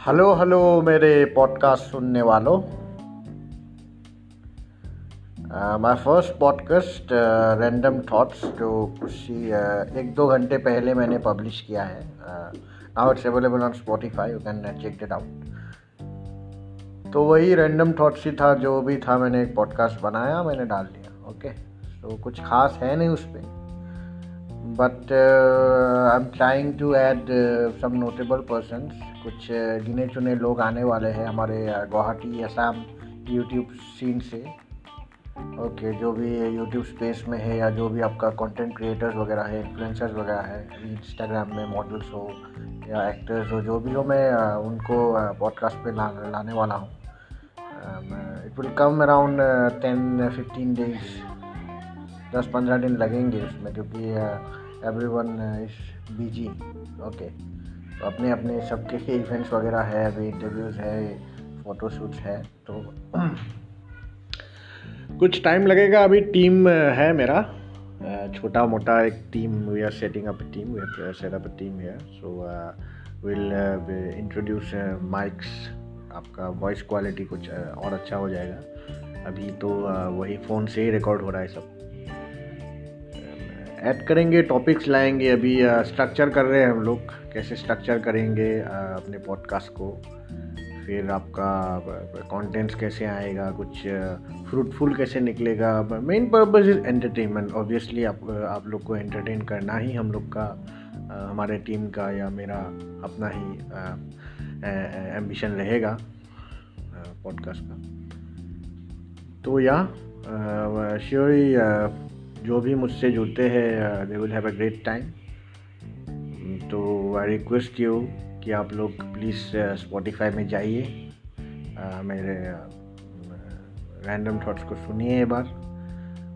Hello hello मेरे podcast सुनने वालों। My first podcast random thoughts जो कुछ ही uh, एक दो घंटे पहले मैंने पब्लिश किया है। Now it's available on Spotify you can check it out तो वही रैंडम थॉट्स ही था जो भी था मैंने एक पॉडकास्ट बनाया मैंने डाल दिया ओके okay? तो कुछ खास है नहीं उस पर but I am trying to add some notable persons कुछ uh, गिने चुने लोग आने वाले हैं हमारे uh, Guwahati Assam YouTube scene से। ओके okay, जो भी यूट्यूब स्पेस में है या जो भी आपका कंटेंट क्रिएटर्स वगैरह है इन्फ्लुएंसर्स वगैरह है इंस्टाग्राम में मॉडल्स हो या एक्टर्स हो जो भी हो मैं uh, उनको पॉडकास्ट पे ला, लाने वाला हूँ। It will come around ten fifteen days दस पंद्रह दिन लगेंगे उसमें क्योंकि every one is busy okay तो अपने अपने सबके इवेंट्स वगैरह है अभी इंटरव्यूज़ है फ़ोटोशूट्स है तो कुछ टाइम लगेगा अभी टीम uh, है मेरा। Uh, छोटा मोटा एक team we are setting up team we have set up team here so will introduce mics आपका वॉइस क्वालिटी कुछ uh, और अच्छा हो जाएगा। अभी तो वही फ़ोन से ही रिकॉर्ड हो रहा है सब। ऐड करेंगे टॉपिक्स लाएँगे, अभी स्ट्रक्चर कर रहे हैं हम लोग, कैसे स्ट्रक्चर करेंगे अपने पॉडकास्ट को, फिर आपका कंटेंट्स कैसे आएगा, कुछ फ्रूटफुल कैसे निकलेगा main purpose is entertainment obviously आप आप लोग को एंटरटेन करना ही हम लोग का हमारे टीम का या मेरा अपना ही एम्बिशन रहेगा पॉडकास्ट का। तो या श्योरली जो भी मुझसे जुड़ते हैं they will have a great time तो आई रिक्वेस्ट यू कि आप लोग प्लीज़ स्पॉटिफाई में जाइए। Uh, मेरे रैंडम uh, थॉट्स को सुनिए एक बार।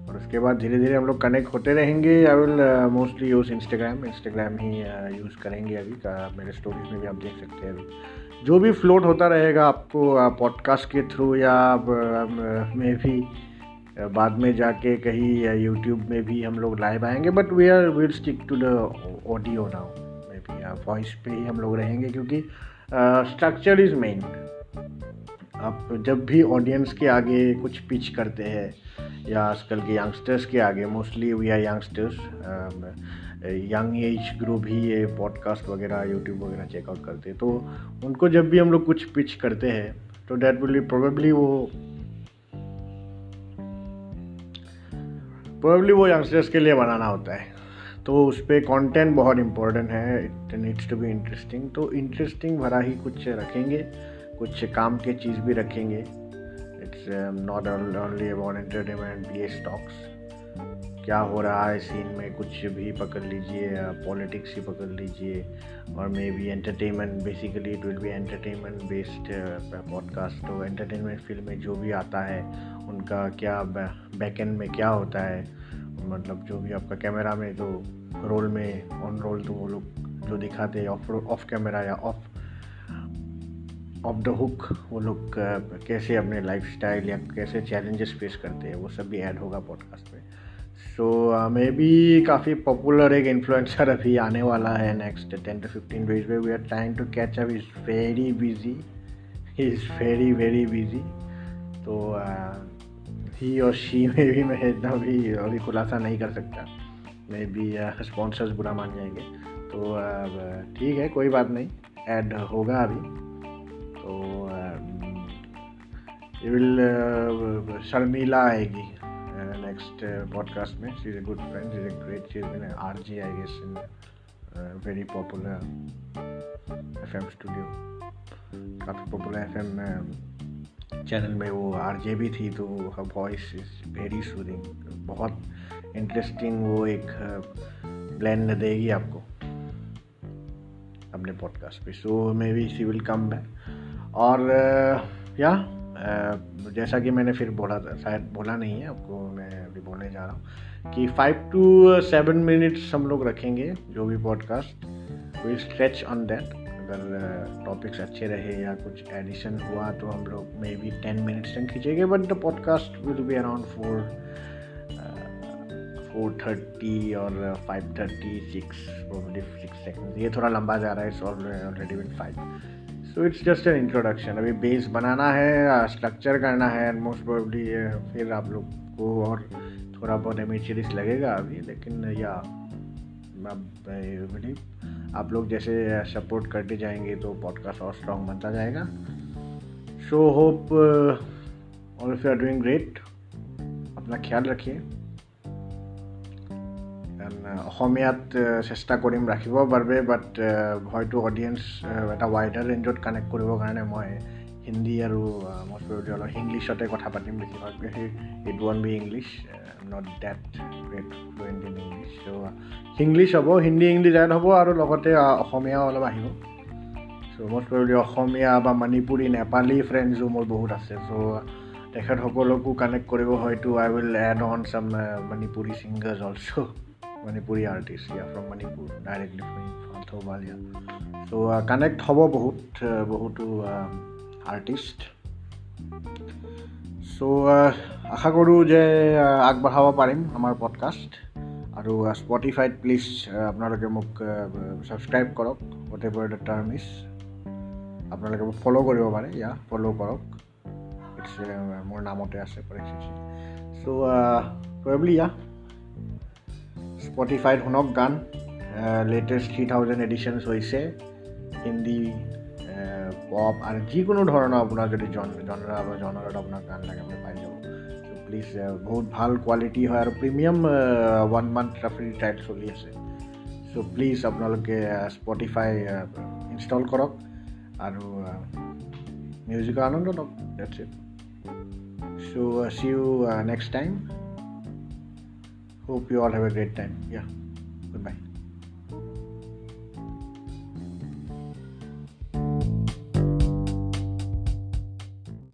और उसके बाद धीरे धीरे हम लोग कनेक्ट होते रहेंगे। I will mostly use Instagram Instagram he use uh, करेंगे अभी का। मेरे स्टोरीज में भी आप देख सकते हैं। अभी जो भी फ्लोट होता रहेगा आपको पॉडकास्ट के थ्रू या मे भी बाद में जाके कहीं यूट्यूब में भी हम लोग लाइव आएँगे but we are will stick to the audio now maybe voice पे ही हम लोग रहेंगे, क्योंकि स्ट्रक्चर इज़ मेन आप जब भी ऑडियंस के आगे कुछ पिच करते हैं, या आजकल के यंगस्टर्स के आगे mostly we are youngsters young age group ही ये पॉडकास्ट वगैरह यूट्यूब वगैरह चेकआउट करते हैं। तो उनको जब भी हम लोग कुछ पिच करते हैं तो डैट विल प्रोबेबली वो प्रोबेबली वो यंगस्टर्स के लिए बनाना होता है। तो उस पर कॉन्टेंट बहुत इंपॉर्टेंट है। It needs to be interesting तो इंटरेस्टिंग भरा ही कुछ रखेंगे। कुछ काम के चीज़ भी रखेंगे। It's not only about entertainment be stocks क्या हो रहा है सीन में? कुछ भी पकड़ लीजिए पॉलिटिक्स ही पकड़ लीजिए। और maybe entertainment basically it will be entertainment based podcast तो एंटरटेनमेंट फ़ील्ड में जो भी आता है, उनका क्या बैक एंड में क्या होता है? मतलब जो भी आपका कैमरा में जो रोल में ऑन रोल तो वो लोग जो दिखाते हैं ऑफ़ ऑफ़ कैमरा या ऑफ़ ऑफ़ द हुक वो लोग कैसे अपने लाइफ स्टाइल या कैसे चैलेंजेस फेस करते हैं, वो सब भी ऐड होगा पॉडकास्ट में। सो मे बी काफ़ी पॉपुलर एक इन्फ्लुएंसर अभी आने वाला है next ten to fifteen days में। We are trying to catch up is very busy is very very busy तो ही और शी में भी मैं इतना भी अभी खुलासा नहीं कर सकता। मे बी स्पॉन्सर्स बुरा मान जाएँगे। तो ठीक है, कोई बात नहीं। ऐड होगा अभी। तो विल शर्मिला आएगी। नेक्स्ट पॉडकास्ट में she is a good friend is a great she is R J I guess in very popular F M studio काफ़ी पॉपुलर एफ़ एम चैनल में वो आर जे भी थी तो her voice is very soothing बहुत interesting वो एक blend uh, देगी आपको अपने पॉडकास्ट पे. So maybe she will come back और या uh, जैसा कि मैंने फिर बोला था, शायद बोला नहीं है, आपको मैं अभी बोलने जा रहा हूँ कि फाइव टू सेवन मिनट्स हम लोग रखेंगे जो भी podcast will stretch on that अगर टॉपिक्स अच्छे रहे या कुछ एडिशन हुआ तो हम लोग मे बी टेन मिनट्स तक खींचेंगे but the podcast will be around four four thirty और five thirty six six second ये थोड़ा लंबा जा रहा है it's already been five so it's just an introduction अभी बेस बनाना है स्ट्रक्चर करना है मोस्ट प्रोबली फिर आप लोग को और थोड़ा बहुत एमेचरिस लगेगा अभी, लेकिन, या बिलीव आप लोग जैसे सपोर्ट करते जाएँगे तो पॉडकास्ट और स्ट्रॉन्ग बनता जाएगा। So hope all you are doing great अपना ख्याल रखिए। অসমীয়াত চেষ্টা কৰিম ৰাখিবৰ বাবে বাট হয়তো অডিয়েঞ্চ এটা ৱাইডাৰ ৰেঞ্জত কানেক্ট কৰিবৰ কাৰণে মই হিন্দী আৰু মষ্ট অলপ ইংলিছতে কথা পাতিম বেছিভাগ it one be English not that great fluent in English so' English হ'ব হিন্দী ইংলিছ এড হ'ব আৰু লগতে অসমীয়াও অলপ আহিব। চ' মষ্ট প্ৰবেবলি অসমীয়া বা মণিপুৰী নেপালী ফ্ৰেণ্ডছো মোৰ বহুত আছে চ' তেখেতসকলকো কানেক্ট কৰিব হয়তো I will add on some Manipuri singers also' Manipuri artist yeah from Manipur directly from থৌবালিয়া so' connect হ'ব বহুত বহুতো আৰ্টিষ্ট চ' আশা কৰোঁ যে আগবঢ়াব পাৰিম আমাৰ পডকাষ্ট আৰু স্পটিফাইত প্লিজ আপোনালোকে মোক ছাবস্ক্ৰাইব কৰক whatever the term is আপোনালোকে মোক ফ'ল' কৰিব পাৰে ইয়া ফ'ল' কৰক ইটছ মোৰ নামতে আছে চ' প্ৰবেবলি ইয়া স্পটিফাইত শুনক গান। লেটেষ্ট থ্ৰী থাউজেণ্ড এডিশ্যনছ হৈছে। হিন্দী পপ আৰু যিকোনো ধৰণৰ আপোনাৰ যদি জন জনৰা বা আপোনাৰ গান লাগে আপুনি পাই যাব। প্লিজ বহুত ভাল কোৱালিটি হয় আৰু premium one month free trial চলি আছে। চ' প্লিজ আপোনালোকে স্পটিফাই ইনষ্টল কৰক আৰু মিউজিকৰ আনন্দ লওক that's it so' see you next time Hope you all have a great time. Yeah. Goodbye.